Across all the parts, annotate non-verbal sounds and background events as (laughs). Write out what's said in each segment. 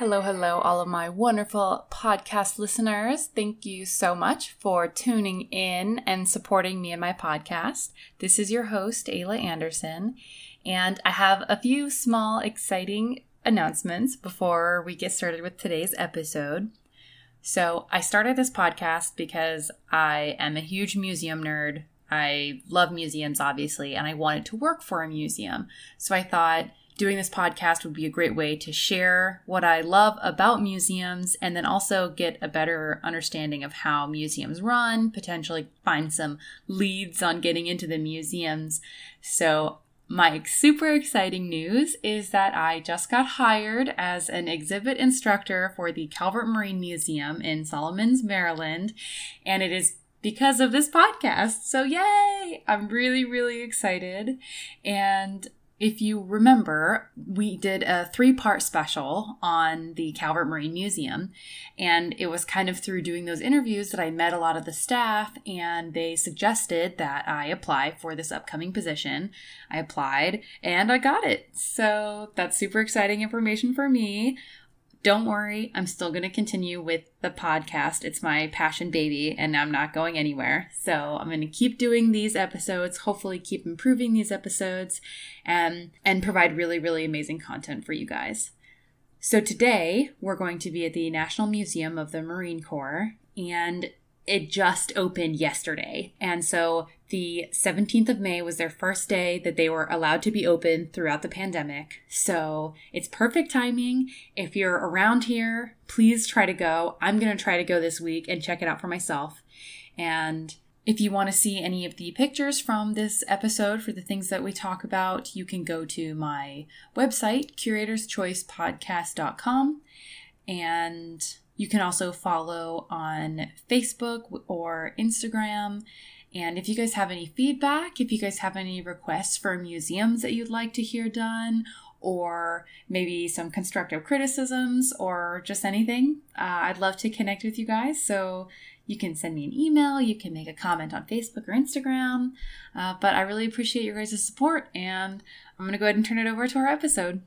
Hello, hello, all of my wonderful podcast listeners. Thank you so much for tuning in and supporting me and my podcast. This is your host, Ayla Anderson, and I have a few small, exciting announcements before we get started with today's episode. So, I started this podcast because I am a huge museum nerd. I love museums, obviously, and I wanted to work for a museum. So, I thought, doing this podcast would be a great way to share what I love about museums and then also get a better understanding of how museums run, potentially find some leads on getting into the museums. So, my super exciting news is that I just got hired as an exhibit instructor for the Calvert Marine Museum in Solomons, Maryland, and it is because of this podcast. So, yay! I'm really, really excited. And if you remember, we did a three part special on the Calvert Marine Museum. And it was kind of through doing those interviews that I met a lot of the staff, and they suggested that I apply for this upcoming position. I applied and I got it. So that's super exciting information for me don't worry, I'm still going to continue with the podcast. It's my passion baby, and I'm not going anywhere. So I'm going to keep doing these episodes, hopefully, keep improving these episodes, and, and provide really, really amazing content for you guys. So today, we're going to be at the National Museum of the Marine Corps, and it just opened yesterday. And so the 17th of May was their first day that they were allowed to be open throughout the pandemic. So it's perfect timing. If you're around here, please try to go. I'm going to try to go this week and check it out for myself. And if you want to see any of the pictures from this episode for the things that we talk about, you can go to my website, curatorschoicepodcast.com. And you can also follow on Facebook or Instagram. And if you guys have any feedback, if you guys have any requests for museums that you'd like to hear done, or maybe some constructive criticisms, or just anything, uh, I'd love to connect with you guys. So you can send me an email, you can make a comment on Facebook or Instagram. Uh, but I really appreciate your guys' support, and I'm going to go ahead and turn it over to our episode.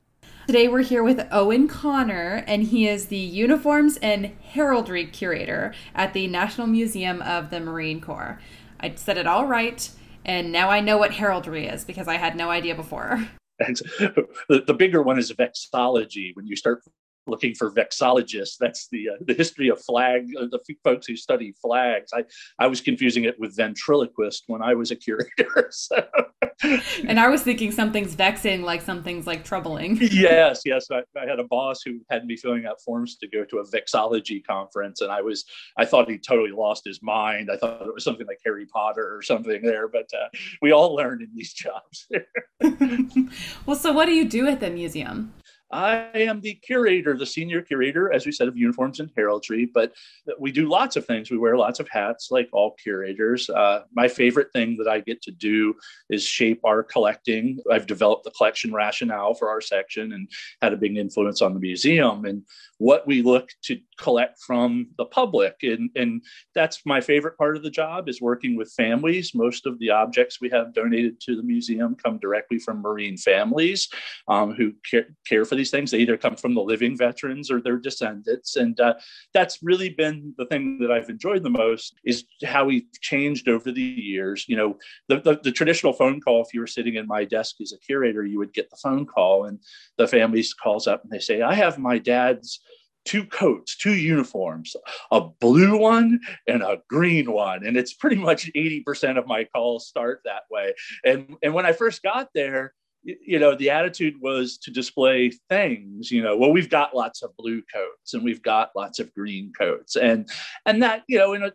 Today we're here with Owen Conner, and he is the Uniforms and Heraldry Curator at the National Museum of the Marine Corps. I said it all right, and now I know what heraldry is because I had no idea before. (laughs) the, the bigger one is vexillology. When you start looking for vexillologists. That's the uh, the history of flag. Uh, the folks who study flags. I I was confusing it with ventriloquist when I was a curator. (laughs) So. and I was thinking something's vexing, like something's like troubling. (laughs) yes, yes. I, I, had a boss who had me filling out forms to go to a vexology conference, and I was I thought he totally lost his mind. I thought it was something like Harry Potter or something there, but uh, we all learn in these jobs. (laughs) well, so what do you do at the museum? I am the curator, the senior curator, as we said, of uniforms and heraldry, but we do lots of things. We wear lots of hats, like all curators. Uh, my favorite thing that I get to do is shape our collecting. I've developed the collection rationale for our section and had a big influence on the museum and what we look to collect from the public. And, and that's my favorite part of the job is working with families. Most of the objects we have donated to the museum come directly from Marine families um, who care, care for these things. They either come from the living veterans or their descendants. And uh, that's really been the thing that I've enjoyed the most is how we changed over the years. You know, the, the, the traditional phone call, if you were sitting in my desk as a curator, you would get the phone call and the family calls up and they say, I have my dad's two coats, two uniforms, a blue one and a green one. And it's pretty much 80% of my calls start that way. And, and when I first got there, you know the attitude was to display things you know well we've got lots of blue coats and we've got lots of green coats and and that you know in a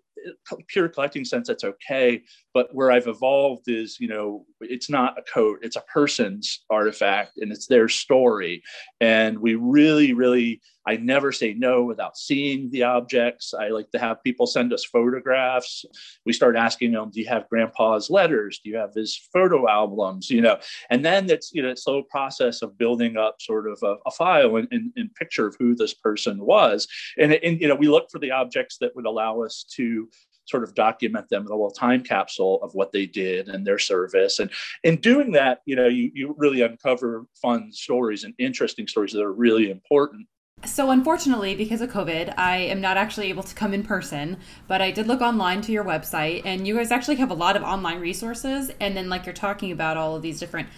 Uh, pure collecting sense that's okay. But where i've evolved is you know it's not a coat it's a person's artifact and it's their story. And we really really i never say no without seeing the objects. I like to have people send us photographs. We start asking them do you have grandpa's letters? Do you have his photo albums? You know and then it's you know it's a slow process of building up sort of a, a file and, and, and, picture of who this person was. And, and you know we look for the objects that would allow us to sort of document them in a little time capsule of what they did and their service. And in doing that, you know, you, you really uncover fun stories and interesting stories that are really important So, unfortunately, because of COVID, I am not actually able to come in person, but I did look online to your website, and you guys actually have a lot of online resources. And then, like, you're talking about all of these different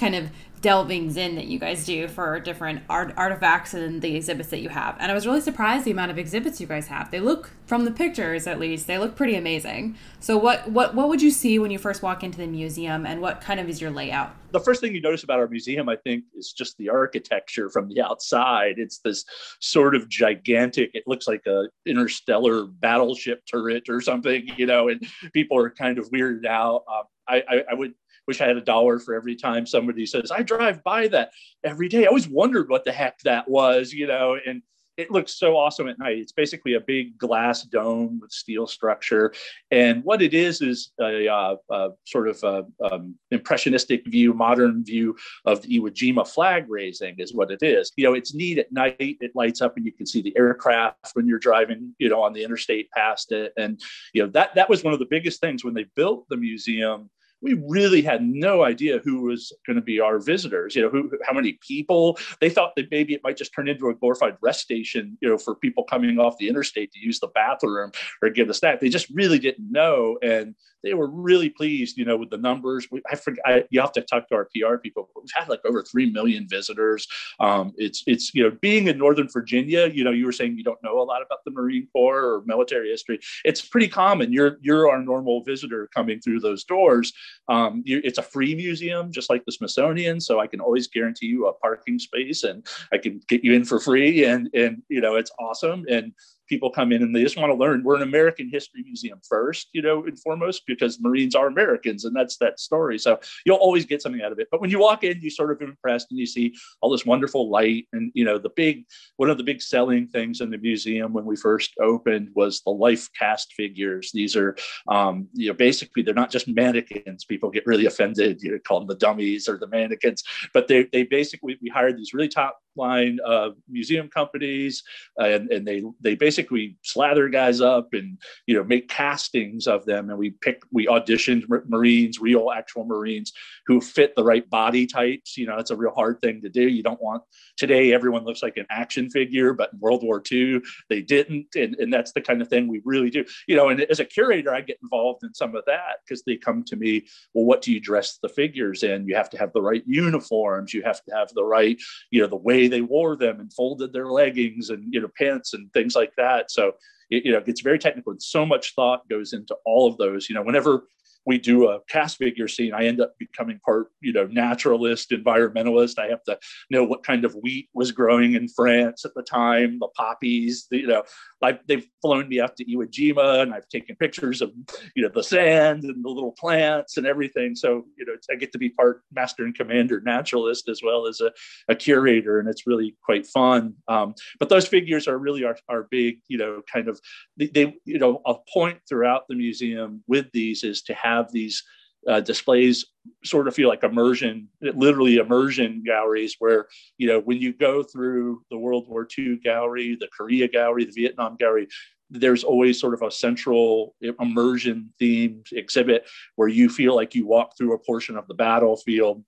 kind of delvings in that you guys do for different art artifacts and the exhibits that you have. And I was really surprised the amount of exhibits you guys have. They look from the pictures at least, they look pretty amazing. So what what what would you see when you first walk into the museum and what kind of is your layout? The first thing you notice about our museum I think is just the architecture from the outside. It's this sort of gigantic it looks like a interstellar battleship turret or something, you know, and people are kind of weirded out. Um, I, I, I would wish I had a dollar for every time somebody says, I drive by that every day. I always wondered what the heck that was, you know, and it looks so awesome at night. It's basically a big glass dome with steel structure. And what it is is a, uh, sort of a, um, impressionistic view, modern view of the Iwo Jima flag raising is what it is. You know, it's neat at night. It lights up and you can see the aircraft when you're driving, you know, on the interstate past it. And, you know, that, that was one of the biggest things when they built the museum we really had no idea who was going to be our visitors you know who how many people. They thought that maybe it might just turn into a glorified rest station you know for people coming off the interstate to use the bathroom or get a snack. They just really didn't know. And they were really pleased, you know, with the numbers. We, I forget, I, you have to talk to our PR people, but we've had like over 3 million visitors. Um, it's, it's, you know, being in Northern Virginia, you know, you were saying you don't know a lot about the Marine Corps or military history. It's pretty common. You're, you're our normal visitor coming through those doors. Um, you, it's a free museum, just like the Smithsonian. So I can always guarantee you a parking space and I can get you in for free. And, and, you know, it's awesome. And, people come in and they just want to learn. We're an American history museum first, you know, and foremost because Marines are Americans, and that's that story. So you'll always get something out of it. But when you walk in, you sort of impressed and you see all this wonderful light. And you know, the big one of the big selling things in the museum when we first opened was the life cast figures. These are, um, you know, basically they're not just mannequins. People get really offended. You know, call them the dummies or the mannequins, but they they basically we hired these really top line uh, museum companies, uh, and, and they they basically slather guys up and you know make castings of them, and we pick we auditioned Marines, real actual Marines who fit the right body types. You know, it's a real hard thing to do. You don't want today everyone looks like an action figure, but in World War II they didn't, and, and that's the kind of thing we really do. You know, and as a curator, I get involved in some of that because they come to me, well, what do you dress the figures in? You have to have the right uniforms, you have to have the right, you know, the way they wore them and folded their leggings and you know pants and things like that. So it, you know, gets very technical and so much thought goes into all of those. You know, whenever we do a cast figure scene, I end up becoming part, you know, naturalist, environmentalist. I have to know what kind of wheat was growing in France at the time, the poppies, the, you know, like they've flown me out to Iwo Jima and I've taken pictures of, you know, the sand and the little plants and everything. So, you know, I get to be part master and commander naturalist as well as a, a curator. And it's really quite fun. Um, but those figures are really our, our big, you know, kind of, they, they, you know, a point throughout the museum with these is to have have these uh, displays sort of feel like immersion, literally immersion galleries, where you know when you go through the World War II gallery, the Korea gallery, the Vietnam gallery, there's always sort of a central immersion themed exhibit where you feel like you walk through a portion of the battlefield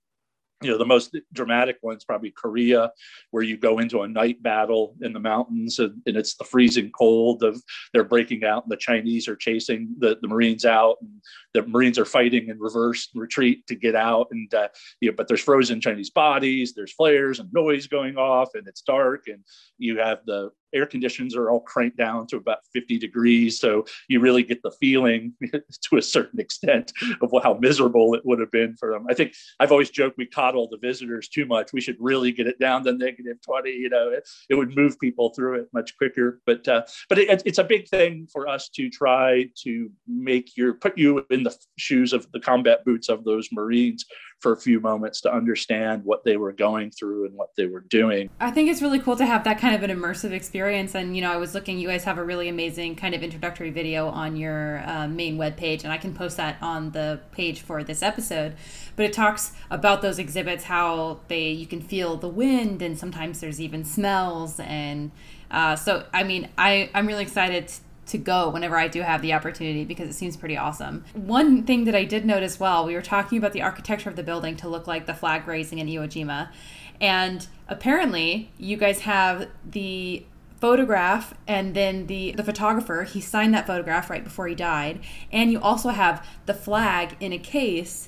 you know the most dramatic one's probably korea where you go into a night battle in the mountains and, and, it's the freezing cold of they're breaking out and the chinese are chasing the, the marines out and the marines are fighting in reverse retreat to get out. And uh, you know, but there's frozen chinese bodies there's flares and noise going off and it's dark and you have the air conditions are all cranked down to about 50 degrees. So you really get the feeling (laughs) to a certain extent of how miserable it would have been for them. I think I've always joked we coddle the visitors too much. We should really get it down to negative 20. You know, it, it would move people through it much quicker. But uh, but it, it's a big thing for us to try to make your put you in the shoes of the combat boots of those Marines for a few moments to understand what they were going through and what they were doing. I think it's really cool to have that kind of an immersive experience. And, you know, I was looking, you guys have a really amazing kind of introductory video on your uh, main webpage, and I can post that on the page for this episode. But it talks about those exhibits, how they you can feel the wind, and sometimes there's even smells. And uh, so, I mean, I, I'm really excited to go whenever I do have the opportunity because it seems pretty awesome. One thing that I did notice well, we were talking about the architecture of the building to look like the flag raising in Iwo Jima. And apparently, you guys have the photograph and then the the photographer he signed that photograph right before he died and you also have the flag in a case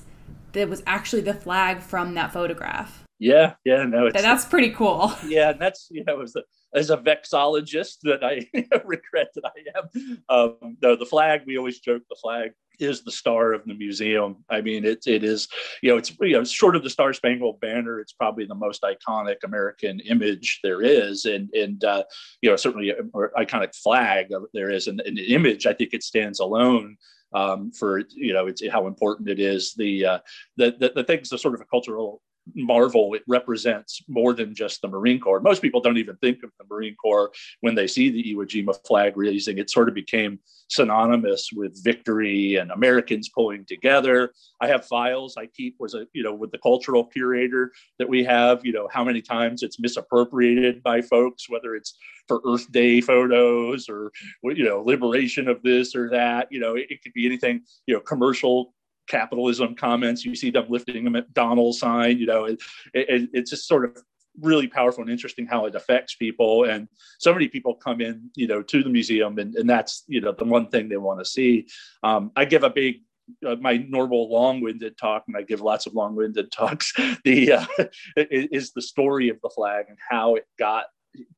that was actually the flag from that photograph yeah yeah no that's pretty cool yeah and that's you know as a as a vexologist that i (laughs) regret that i am um no the flag we always joke the flag is the star of the museum. I mean, it, it is, you know, it's, you know, short of the Star Spangled Banner, it's probably the most iconic American image there is. And, and uh, you know, certainly an iconic flag there is. And an image, I think it stands alone um, for, you know, it's how important it is. The, uh, the, the, the things, the sort of a cultural marvel it represents more than just the Marine Corps. Most people don't even think of the Marine Corps when they see the Iwo Jima flag raising. It sort of became synonymous with victory and Americans pulling together. I have files I keep was a you know with the cultural curator that we have. You know how many times it's misappropriated by folks, whether it's for Earth Day photos or you know liberation of this or that. You know it, it could be anything. You know commercial capitalism comments. You see them lifting a McDonald's sign. You know, it, it, it's just sort of really powerful and interesting how it affects people. And so many people come in, you know, to the museum, and, and that's you know the one thing they want to see. Um, I give a big uh, my normal long-winded talk, and I give lots of long-winded (laughs) talks. The uh, (laughs) is the story of the flag and how it got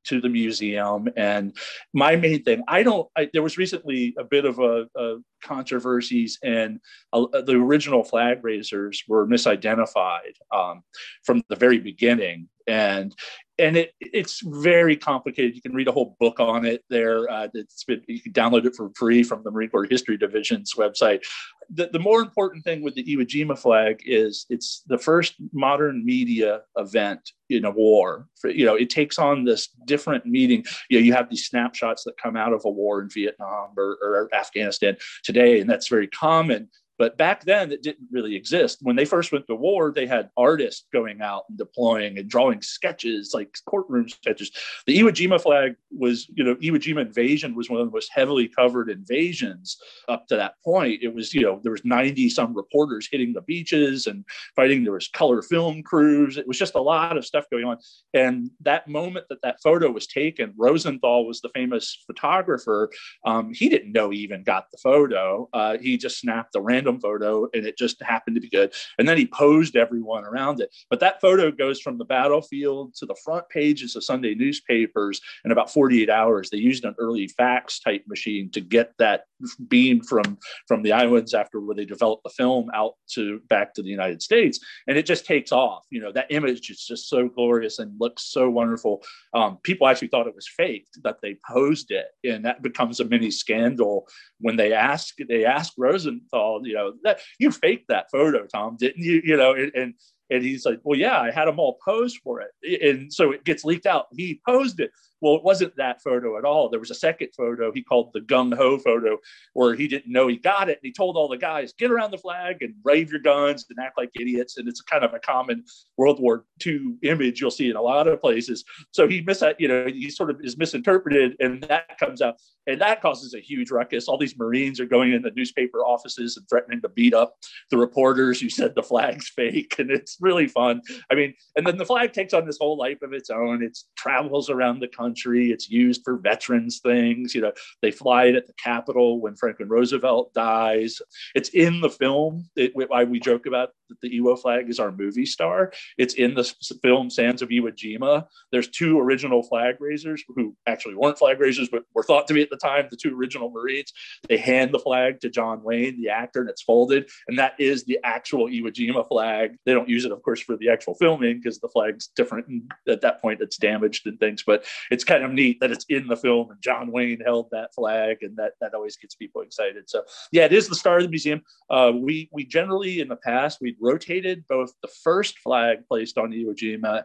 to the museum. And my main thing, I don't, I, there was recently a bit of a, a controversies and uh, the original flag raisers were misidentified um, from the very beginning. And and it it's very complicated. You can read a whole book on it there. Uh, it's been, you can download it for free from the Marine Corps History Division's website. The, the more important thing with the Iwo Jima flag is it's the first modern media event in a war. For, you know, it takes on this different meaning. You know, you have these snapshots that come out of a war in Vietnam or, or Afghanistan today, and that's very common. But back then, it didn't really exist. When they first went to war, they had artists going out and deploying and drawing sketches, like courtroom sketches. The Iwo Jima flag was, you know, Iwo Jima invasion was one of the most heavily covered invasions up to that point. It was, you know, there was 90 some reporters hitting the beaches and fighting. There was color film crews. It was just a lot of stuff going on. And that moment that that photo was taken, Rosenthal was the famous photographer. Um, he didn't know he even got the photo. Uh, he just snapped a random random photo and it just happened to be good. And then he posed everyone around it. But that photo goes from the battlefield to the front pages of Sunday newspapers in about 48 hours. They used an early fax type machine to get that beam from from the islands after where they developed the film out to back to the United States. And it just takes off. You know, that image is just so glorious and looks so wonderful. Um, people actually thought it was faked that they posed it. And that becomes a mini scandal when they ask they ask Rosenthal, you know, that you faked that photo, Tom, didn't you? You know, and, and and he's like, well, yeah, I had them all posed for it. And so it gets leaked out. He posed it. Well, it wasn't that photo at all. There was a second photo he called the gung ho photo, where he didn't know he got it. And he told all the guys, get around the flag and wave your guns and act like idiots. And it's kind of a common World War II image you'll see in a lot of places. So he mis, you know, he sort of is misinterpreted, and that comes out, and that causes a huge ruckus. All these Marines are going into newspaper offices and threatening to beat up the reporters who said the flag's (laughs) fake, and it's really fun. I mean, and then the flag takes on this whole life of its own. It travels around the country country. It's used for veterans things. You know, they fly it at the Capitol when Franklin Roosevelt dies. It's in the film. It, why we joke about that the Iwo flag is our movie star. It's in the film Sands of Iwo Jima. There's two original flag raisers who actually weren't flag raisers, but were thought to be at the time the two original Marines. They hand the flag to John Wayne, the actor, and it's folded. And that is the actual Iwo Jima flag. They don't use it, of course, for the actual filming because the flag's different. And at that point, it's damaged and things. But it's kind of neat that it's in the film and John Wayne held that flag, and that that always gets people excited. So yeah, it is the star of the museum. Uh, we we generally in the past we'd rotated both the first flag placed on Iwo Jima.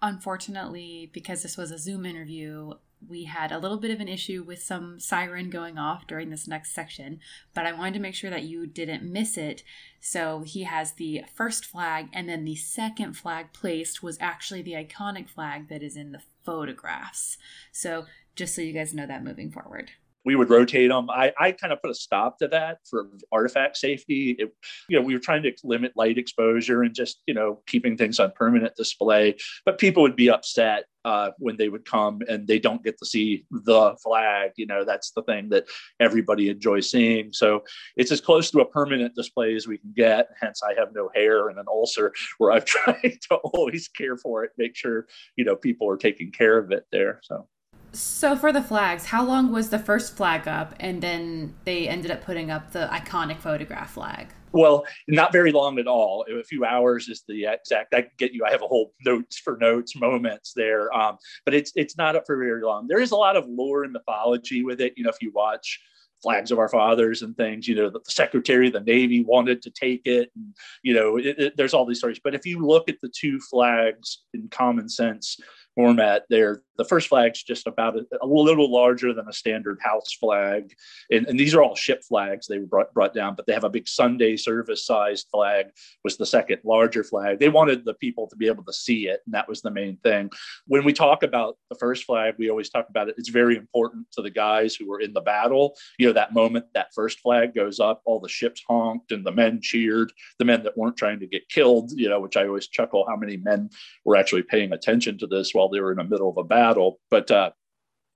Unfortunately, because this was a Zoom interview, we had a little bit of an issue with some siren going off during this next section, but I wanted to make sure that you didn't miss it. So he has the first flag, and then the second flag placed was actually the iconic flag that is in the photographs. So just so you guys know that moving forward we would rotate them. I, I kind of put a stop to that for artifact safety. It, you know, we were trying to limit light exposure and just, you know, keeping things on permanent display. But people would be upset uh, when they would come and they don't get to see the flag. You know, that's the thing that everybody enjoys seeing. So it's as close to a permanent display as we can get. Hence, I have no hair and an ulcer where I've (laughs) tried to always care for it, make sure, you know, people are taking care of it there. So. So for the flags, how long was the first flag up, and then they ended up putting up the iconic photograph flag? Well, not very long at all. A few hours is the exact. I get you. I have a whole notes for notes moments there, um, but it's it's not up for very long. There is a lot of lore and mythology with it. You know, if you watch flags of our fathers and things you know the, secretary of the navy wanted to take it and you know it, it, there's all these stories but if you look at the two flags in common sense format there. The first flag's just about a, a, little larger than a standard house flag. And, and these are all ship flags they were brought, brought down, but they have a big Sunday service sized flag was the second larger flag. They wanted the people to be able to see it. And that was the main thing. When we talk about the first flag, we always talk about it. It's very important to the guys who were in the battle. You know, that moment that first flag goes up, all the ships honked and the men cheered, the men that weren't trying to get killed, you know, which I always chuckle how many men were actually paying attention to this while while they were in the middle of a battle. But uh,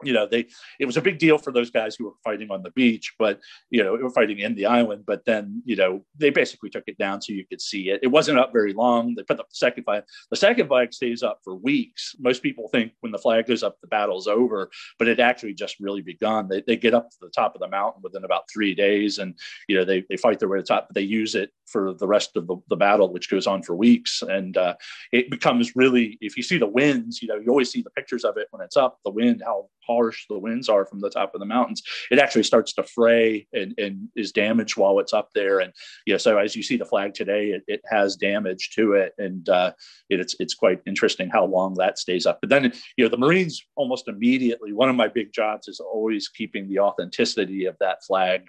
you know they it was a big deal for those guys who were fighting on the beach but you know were fighting in the island but then you know they basically took it down so you could see it. It wasn't up very long. They put up the second flag the second flag stays up for weeks. Most people think when the flag goes up the battle's over but it actually just really begun. They, they get up to the top of the mountain within about three days and you know they, they fight their way to the top but they use it for the rest of the, the battle which goes on for weeks. And uh, it becomes really if you see the winds you know you always see the pictures of it when it's up the wind how harsh the winds are from the top of the mountains, it actually starts to fray and, and is damaged while it's up there. And yeah, so as you see the flag today, it, it has damage to it, and uh, it, it's it's quite interesting how long that stays up. But then you know the Marines almost immediately. One of my big jobs is always keeping the authenticity of that flag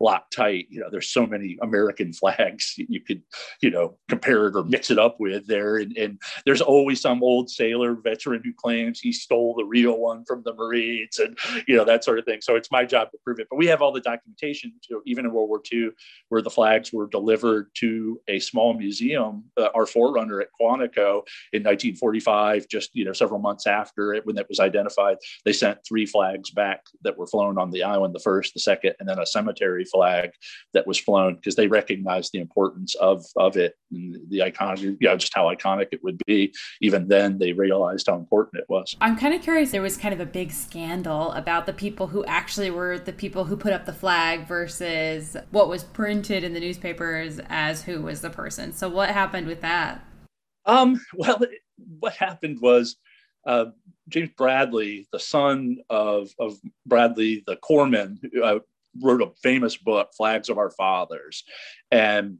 locked tight. You know, there's so many American (laughs) flags you could, you know, compare it or mix it up with there. And, and there's always some old sailor veteran who claims he stole the real one from the Marines and, you know, that sort of thing. So it's my job to prove it. But we have all the documentation, to, even in World War II, where the flags were delivered to a small museum, uh, our forerunner at Quantico in 1945, just, you know, several months after it, when it was identified, they sent three flags back that were flown on the island, the first, the second, and then a cemetery flag that was flown because they recognized the importance of of it and the iconic, you know, just how iconic it would be. Even then, they realized how important it was. I'm kind of curious. There was kind of a big scandal about the people who actually were the people who put up the flag versus what was printed in the newspapers as who was the person. So, what happened with that? Um, well, what happened was uh, James Bradley, the son of, of Bradley, the corpsman, uh, wrote a famous book, Flags of Our Fathers. And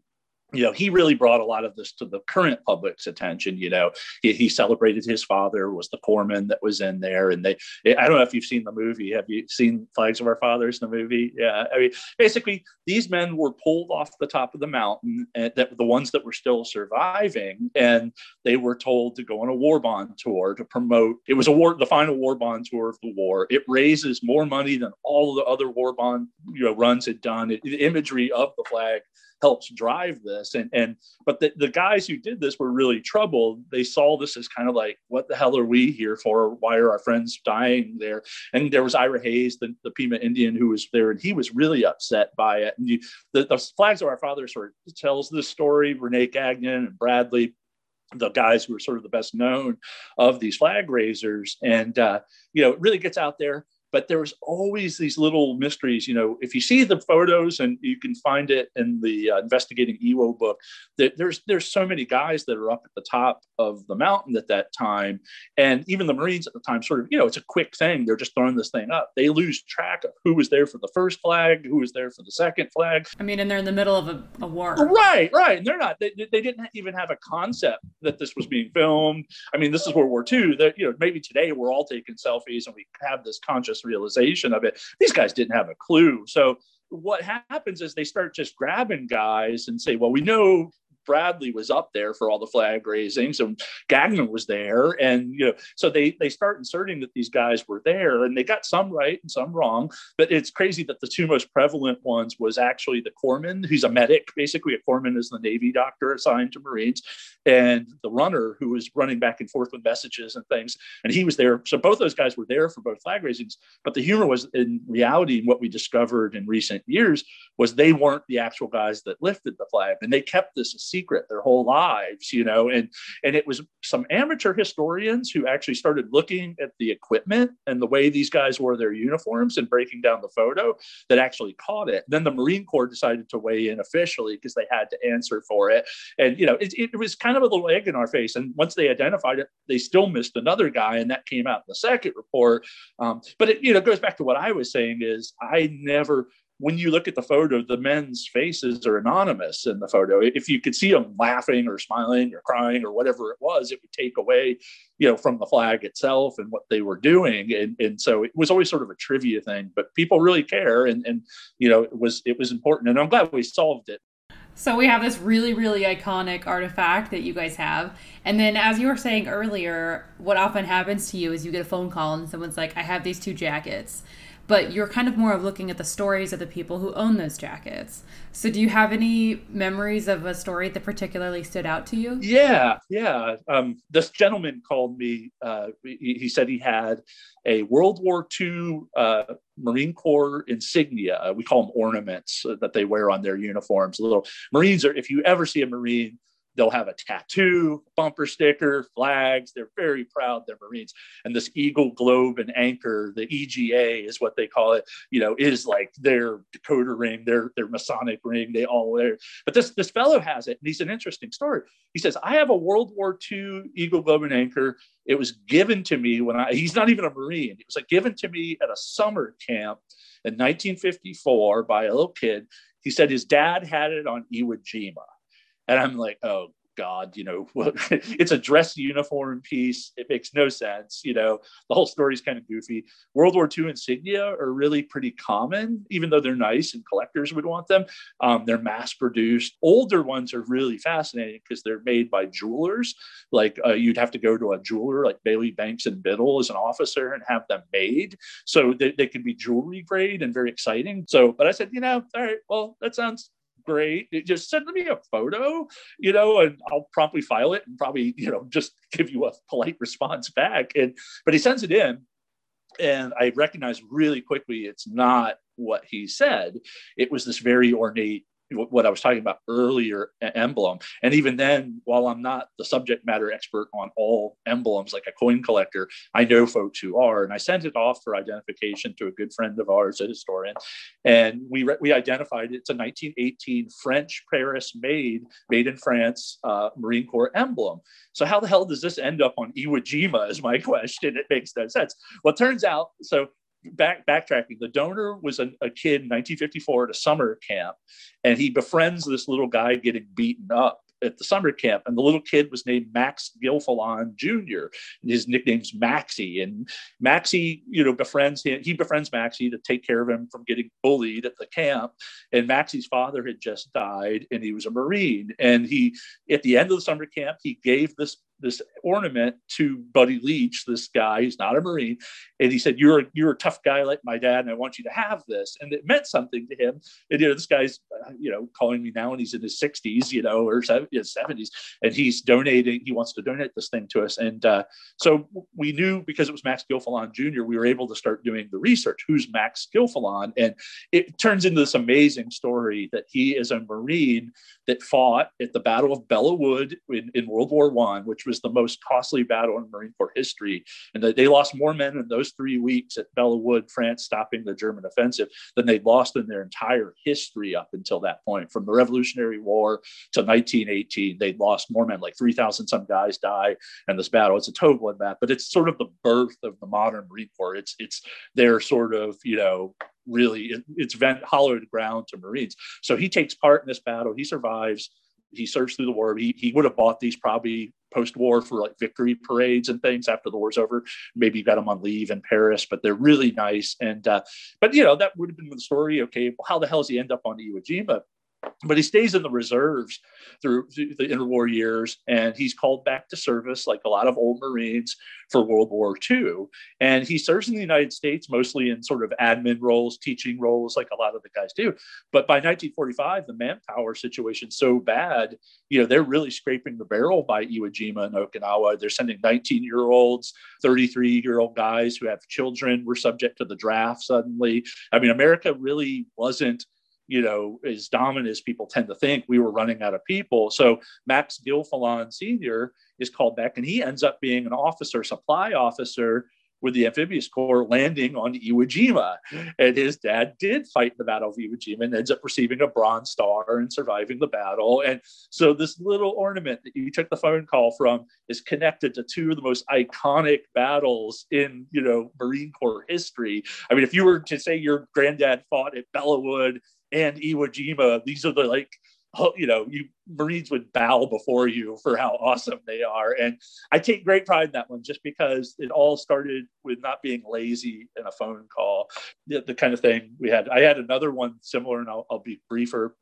you know, he really brought a lot of this to the current public's attention. You know, he, he, celebrated his father was the foreman that was in there, and they. I don't know if you've seen the movie. Have you seen Flags of Our Fathers, the movie? Yeah, I mean, basically, these men were pulled off the top of the mountain, and that the ones that were still surviving, and they were told to go on a war bond tour to promote. It was a war, the final war bond tour of the war. It raises more money than all the other war bond you know runs had done. It, the imagery of the flag helps drive this. And and but the, the guys who did this were really troubled. They saw this as kind of like, what the hell are we here for? Why are our friends dying there? And there was Ira Hayes, the, the Pima Indian who was there, and he was really upset by it. And you, the, the flags of our fathers sort of tells this story. Rene Gagnon and Bradley the guys who are sort of the best known of these flag raisers and uh, you know it really gets out there but there was always these little mysteries you know if you see the photos and you can find it in the uh, investigating Iwo book that there's there's so many guys that are up at the top of the mountain at that time. And even the marines at the time sort of you know it's a quick thing. They're just throwing this thing up. They lose track of who was there for the first flag who was there for the second flag. I mean and they're in the middle of a, a war. Right right. And they're not they, they didn't even have a concept that this was being filmed. I mean this is world war ii that you know maybe today we're all taking selfies and we have this conscious realization of it. These guys didn't have a clue. So what happens is they start just grabbing guys and say, well, we know Bradley was up there for all the flag raisings, and Gagnon was there, and you know, so they they start inserting that these guys were there, and they got some right and some wrong. But it's crazy that the two most prevalent ones was actually the corpsman, who's a medic. Basically, a corpsman is the Navy doctor assigned to Marines, and the runner who was running back and forth with messages and things, and he was there. So both those guys were there for both flag raisings. But the humor was in reality, what we discovered in recent years was they weren't the actual guys that lifted the flag, and they kept this secret their whole lives, you know. And and it was some amateur historians who actually started looking at the equipment and the way these guys wore their uniforms and breaking down the photo that actually caught it. Then the Marine Corps decided to weigh in officially because they had to answer for it, and you know, it, it was kind of a little egg in our face. And once they identified it, they still missed another guy, and that came out in the second report. Um, but it you know goes back to what I was saying is I never when you look at the photo, the men's faces are anonymous in the photo. If you could see them laughing or smiling or crying or whatever it was, it would take away, you know, from the flag itself and what they were doing. And, and so it was always sort of a trivia thing, but people really care. And, and, you know, it was, it was important. And I'm glad we solved it. So we have this really, really iconic artifact that you guys have. And then, as you were saying earlier, what often happens to you is you get a phone call and someone's like, I have these two jackets but you're kind of more of looking at the stories of the people who own those jackets. So, do you have any memories of a story that particularly stood out to you? Yeah, yeah. Um, this gentleman called me. Uh, he, he, said he had a World War II uh, Marine Corps insignia. We call them ornaments that they wear on their uniforms. Little Marines are. If you ever see a Marine They'll have a tattoo, bumper sticker, flags. They're very proud they're Marines. And this Eagle, Globe, and Anchor, the EGA is what they call it, you know, is like their decoder ring, their, their Masonic ring. They all wear. But this, this fellow has it. And he's an interesting story. He says, I have a World War II Eagle, Globe, and Anchor. It was given to me when I, he's not even a Marine. It was like given to me at a summer camp in 1954 by a little kid. He said his dad had it on Iwo Jima. And I'm like, oh God, you know, (laughs) it's a dress uniform piece. It makes no sense. You know, the whole story is kind of goofy. World War II insignia are really pretty common, even though they're nice and collectors would want them. Um, they're mass produced. Older ones are really fascinating because they're made by jewelers. Like uh, you'd have to go to a jeweler like Bailey Banks and Biddle as an officer and have them made. So they, they can be jewelry grade and very exciting. So, but I said, you know, all right, well, that sounds great. It Just send me a photo, you know, and I'll promptly file it and probably, you know, just give you a polite response back. And but he sends it in, and I recognize really quickly it's not what he said. It was this very ornate what I was talking about earlier emblem. And even then, while I'm not the subject matter expert on all emblems like a coin collector, I know folks who are. And I sent it off for identification to a good friend of ours, a historian. And we, re- we identified it's a 1918 French Paris made, made in France uh, Marine Corps emblem. So, how the hell does this end up on Iwo Jima? Is my (laughs) question. It makes no sense. Well, turns out, so back backtracking the donor was a, a, kid in 1954 at a summer camp and he befriends this little guy getting beaten up at the summer camp, and the little kid was named Max Gilfillan Jr. And his nickname's Maxie, and Maxie, you know, befriends him. He befriends Maxie to take care of him from getting bullied at the camp. And Maxie's father had just died, and he was a Marine. And he, at the end of the summer camp, he gave this this ornament to Buddy Leach, this guy who's not a Marine, and he said, "You're you're a tough guy like my dad, and I want you to have this." And it meant something to him. And you know, this guy's uh, you know calling me now, and he's in his 60s, you know, or 70s, and he's donating. He wants to donate this thing to us, and uh, so we knew because it was Max Gilfillan Jr. We were able to start doing the research. Who's Max Gilfillan? And it turns into this amazing story that he is a Marine that fought at the Battle of Belleau Wood in, in World War One, which was the most costly battle in Marine Corps history. And that they lost more men in those three weeks at Belleau Wood, France, stopping the German offensive, than they'd lost in their entire history up until that point. From the Revolutionary War to 1918, they'd lost more men, like 3,000 some guys die in this battle. It's a total bloodbath, but it's sort of the birth of the modern Marine Corps. It's it's their sort of you know really it, it's vent hollowed ground to Marines. So he takes part in this battle. He survives. He serves through the war. He, he would have bought these probably post-war for like victory parades and things after the war's over. Maybe you got them on leave in Paris, but they're really nice. And uh, but you know that would have been the story. Okay, well, how the hell does he end up on Iwo Jima? But he stays in the reserves through the interwar years and he's called back to service like a lot of old marines for world war ii and he serves in the united states mostly in sort of admin roles teaching roles like a lot of the guys do. But by 1945 the manpower situation's so bad you know they're really scraping the barrel by iwo jima and okinawa. They're sending 19 year olds 33 year old guys who have children were subject to the draft suddenly. I mean america really wasn't you know, as dominant as people tend to think, we were running out of people. So Max Gilfillan Sr. is called back, and he ends up being an officer, supply officer with the amphibious corps landing on Iwo Jima. And his dad did fight the Battle of Iwo Jima and ends up receiving a Bronze Star and surviving the battle. And so this little ornament that you took the phone call from is connected to two of the most iconic battles in, you know, Marine Corps history. I mean, if you were to say your granddad fought at Belleau Wood and Iwo Jima. These are the like, you know, you Marines would bow before you for how awesome they are. And I take great pride in that one just because it all started with not being lazy in a phone call, the, the kind of thing we had. I had another one similar, and I'll, I'll be briefer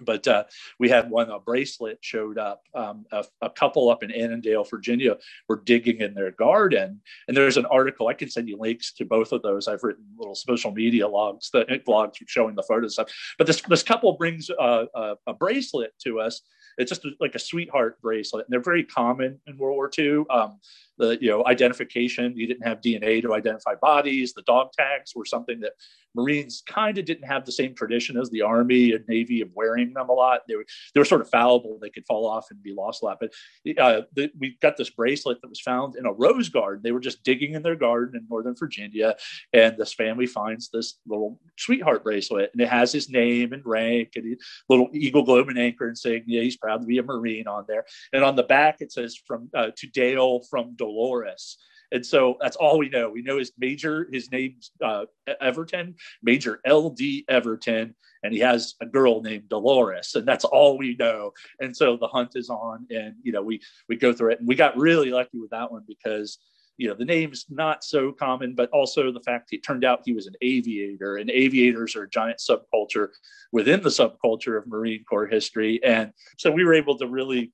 but uh, we had one a bracelet showed up um, a, a, couple up in annandale virginia were digging in their garden. And there's an article i can send you links to both of those. I've written little social media logs the blogs showing the photos stuff. But this this couple brings a, a bracelet to us. It's just like a sweetheart bracelet. And they're very common in world war ii um, the you know identification. You didn't have dna to identify bodies. The dog tags were something that marines kind of didn't have the same tradition as the army and navy of wearing them a lot. They were they were sort of fallible. They could fall off and be lost a lot. But uh, we got this bracelet that was found in a rose garden they were just digging in their garden in northern virginia and this family finds this little sweetheart bracelet and it has his name and rank and little eagle globe and anchor and saying yeah he's proud to be a marine on there. And on the back it says from uh, to dale from Dolores. And so that's all we know. We know his major, his name's uh, Everton, Major L.D. Everton, and he has a girl named Dolores, and that's all we know. And so the hunt is on, and you know we we go through it, and we got really lucky with that one because you know the name's not so common, but also the fact it turned out he was an aviator, and aviators are a giant subculture within the subculture of Marine Corps history, and so we were able to really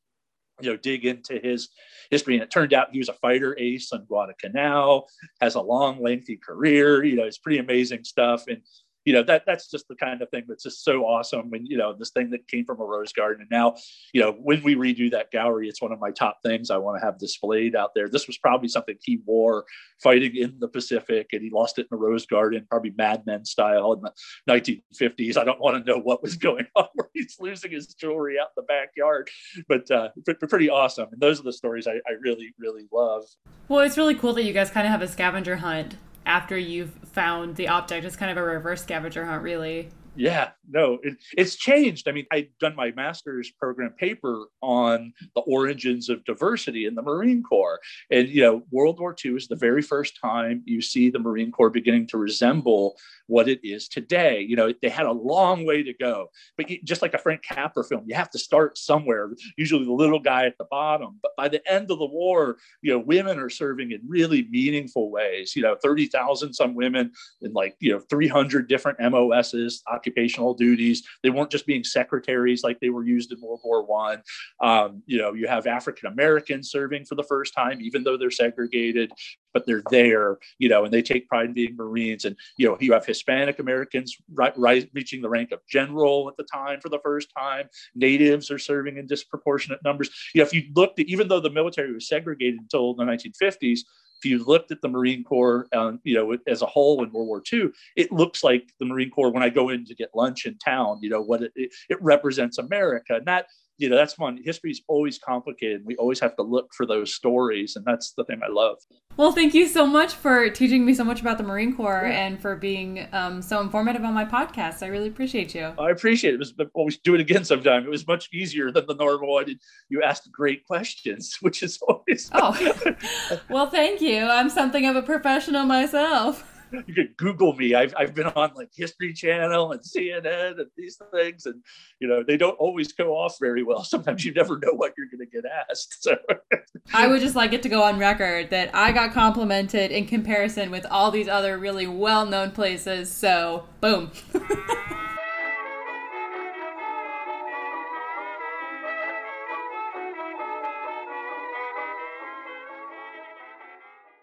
you know dig into his history. And it turned out he was a fighter ace on guadalcanal has a long lengthy career you know it's pretty amazing stuff. And you know that that's just the kind of thing that's just so awesome and you know this thing that came from a rose garden. And now you know when we redo that gallery it's one of my top things. I want to have displayed out there. This was probably something he wore fighting in the pacific and he lost it in a rose garden probably mad men style in the 1950s i don't want to know what was going on where he's losing his jewelry out in the backyard but uh pretty awesome. And those are the stories I, I really really love. Well it's really cool that you guys kind of have a scavenger hunt after you've found the object. It's kind of a reverse scavenger hunt, really. Yeah, no, it, it's changed. I mean, I'd done my master's program paper on the origins of diversity in the Marine Corps. And, you know, World War II is the very first time you see the Marine Corps beginning to resemble what it is today. You know, they had a long way to go, but just like a Frank Capra film, you have to start somewhere, usually the little guy at the bottom. But by the end of the war, you know, women are serving in really meaningful ways. You know, 30,000 some women in like, you know, 300 different MOSs, occupational duties. They weren't just being secretaries like they were used in World War One. Um, you know, you have African Americans serving for the first time, even though they're segregated, but they're there. You know, and they take pride in being Marines. And you know, you have Hispanic Americans right, right, reaching the rank of general at the time for the first time. Natives are serving in disproportionate numbers. You know, if you looked at, even though the military was segregated until the 1950s, if you looked at the Marine Corps, um, you know, as a whole in World War II, it looks like the Marine Corps when I go in to get lunch in town. You know, what it, it, represents America, not you know that's fun history is always complicated. We always have to look for those stories and that's the thing i love. Well thank you so much for teaching me so much about the marine corps yeah. and for being um, so informative on my podcast. I really appreciate you. I appreciate it, it was always do it again sometime. It was much easier than the normal one. You asked great questions (laughs) which is always oh. (laughs) Well thank you. I'm something of a professional myself you could Google me. I've, I've been on like History Channel and CNN and these things, and you know they don't always go off very well. Sometimes you never know what you're going to get asked. So I would just like it to go on record that I got complimented in comparison with all these other really well-known places. So boom. (laughs)